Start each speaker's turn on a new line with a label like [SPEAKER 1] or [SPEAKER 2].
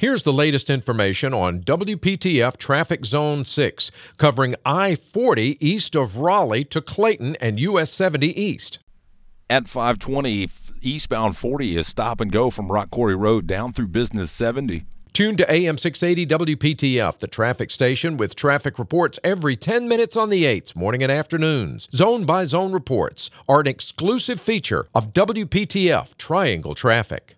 [SPEAKER 1] Here's the latest information on WPTF Traffic Zone 6, covering I 40 east of Raleigh to Clayton and US 70 east.
[SPEAKER 2] At 520, eastbound 40 is stop and go from Rock Quarry Road down through Business 70.
[SPEAKER 1] Tune to AM 680 WPTF, the traffic station with traffic reports every 10 minutes on the 8s, morning and afternoons. Zone by zone reports are an exclusive feature of WPTF Triangle Traffic.